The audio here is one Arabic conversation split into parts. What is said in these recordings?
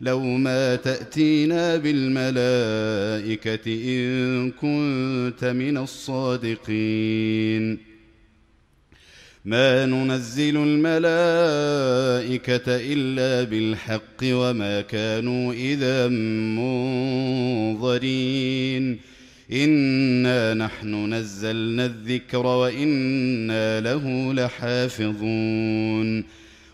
لو ما تأتينا بالملائكة إن كنت من الصادقين. ما ننزل الملائكة إلا بالحق وما كانوا إذا منظرين. إنا نحن نزلنا الذكر وإنا له لحافظون.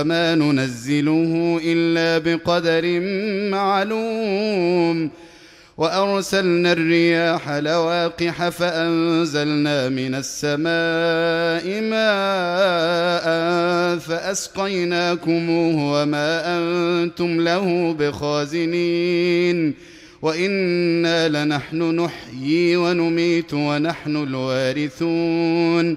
وما ننزله إلا بقدر معلوم وأرسلنا الرياح لواقح فأنزلنا من السماء ماء فأسقيناكموه وما أنتم له بخازنين وإنا لنحن نحيي ونميت ونحن الوارثون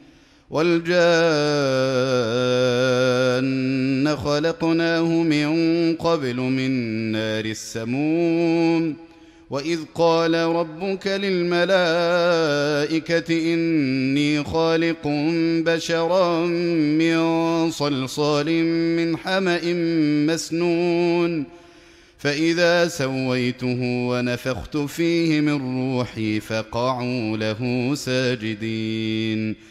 والجان خلقناه من قبل من نار السموم وإذ قال ربك للملائكة إني خالق بشرا من صلصال من حمأ مسنون فإذا سويته ونفخت فيه من روحي فقعوا له ساجدين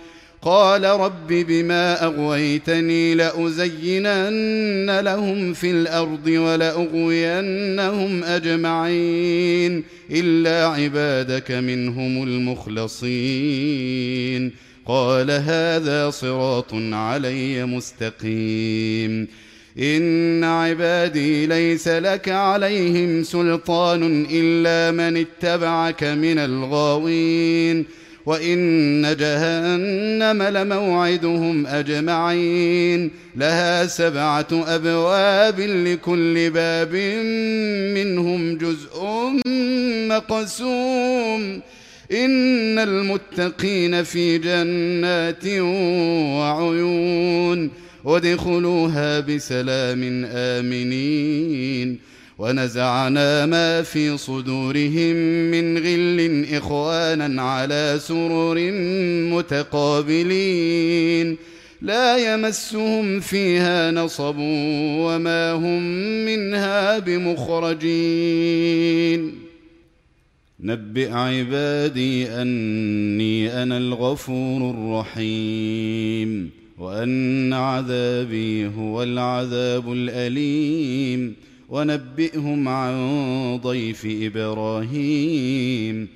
قال رب بما أغويتني لأزينن لهم في الأرض ولأغوينهم أجمعين إلا عبادك منهم المخلصين. قال هذا صراط علي مستقيم. إن عبادي ليس لك عليهم سلطان إلا من اتبعك من الغاوين. وإن جهنم لموعدهم أجمعين. لها سبعة أبواب لكل باب منهم جزء مقسوم. إن المتقين في جنات وعيون. وادخلوها بسلام آمنين. ونزعنا ما في صدورهم من غل إخوانا على سرر متقابلين. لا يمسهم فيها نصب وما هم منها بمخرجين. نبئ عبادي أني أنا الغفور الرحيم وأن عذابي هو العذاب الأليم. ونبئهم عن ضيف إبراهيم.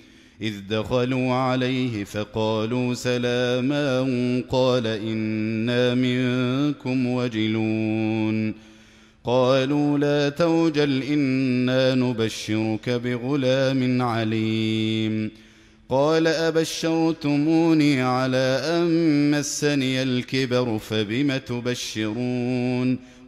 إذ دخلوا عليه فقالوا سلاما قال إنا منكم وجلون. قالوا لا توجل إنا نبشرك بغلام عليم. قال أبشرتموني على أن مسني الكبر فبم تبشرون؟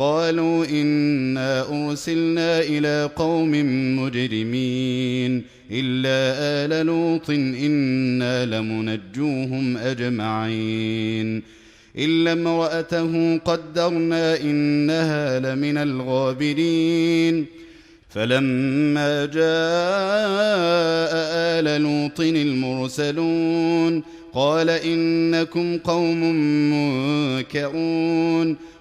قالوا إنا أرسلنا إلى قوم مجرمين إلا آل لوط إنا لمنجوهم أجمعين إلا امرأته قدرنا إنها لمن الغابرين فلما جاء آل لوط المرسلون قال إنكم قوم منكرون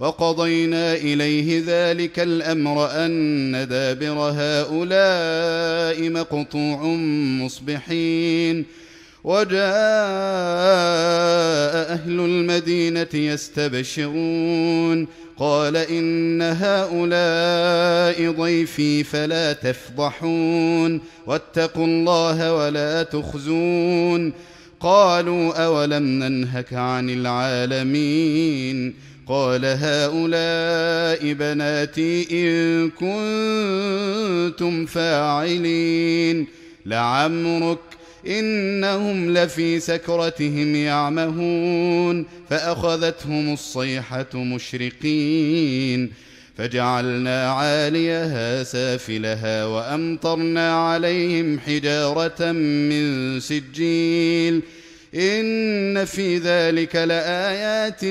وقضينا إليه ذلك الأمر أن دابر هؤلاء مقطوع مصبحين. وجاء أهل المدينة يستبشرون. قال إن هؤلاء ضيفي فلا تفضحون. واتقوا الله ولا تخزون. قالوا أولم ننهك عن العالمين. قال هؤلاء بناتي إن كنتم فاعلين لعمرك إنهم لفي سكرتهم يعمهون فأخذتهم الصيحة مشرقين فجعلنا عاليها سافلها وأمطرنا عليهم حجارة من سجيل ان في ذلك لايات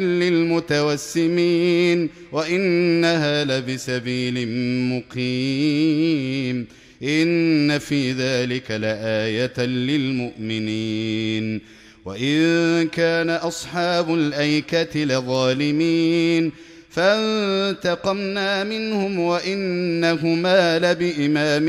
للمتوسمين وانها لبسبيل مقيم ان في ذلك لايه للمؤمنين وان كان اصحاب الايكه لظالمين فانتقمنا منهم وإنهما لبإمام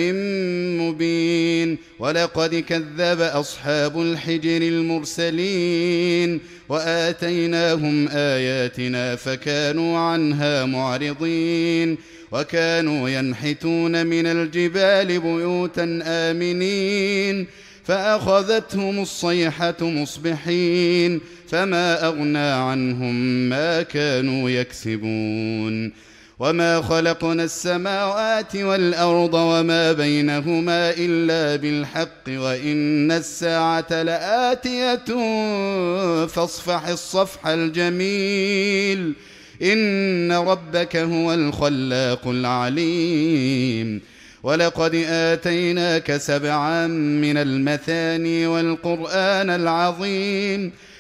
مبين. ولقد كذب أصحاب الحجر المرسلين وآتيناهم آياتنا فكانوا عنها معرضين. وكانوا ينحتون من الجبال بيوتا آمنين. فأخذتهم الصيحة مصبحين. فما أغنى عنهم ما كانوا يكسبون. وما خلقنا السماوات والأرض وما بينهما إلا بالحق وإن الساعة لآتية فاصفح الصفح الجميل. إن ربك هو الخلاق العليم. ولقد آتيناك سبعا من المثاني والقرآن العظيم.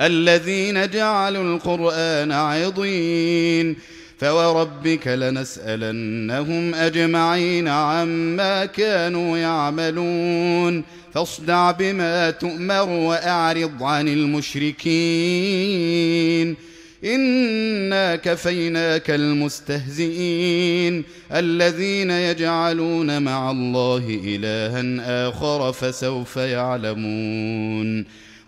الذين جعلوا القرآن عضين فوربك لنسألنهم أجمعين عما كانوا يعملون فاصدع بما تؤمر وأعرض عن المشركين إنا كفيناك المستهزئين الذين يجعلون مع الله إلها آخر فسوف يعلمون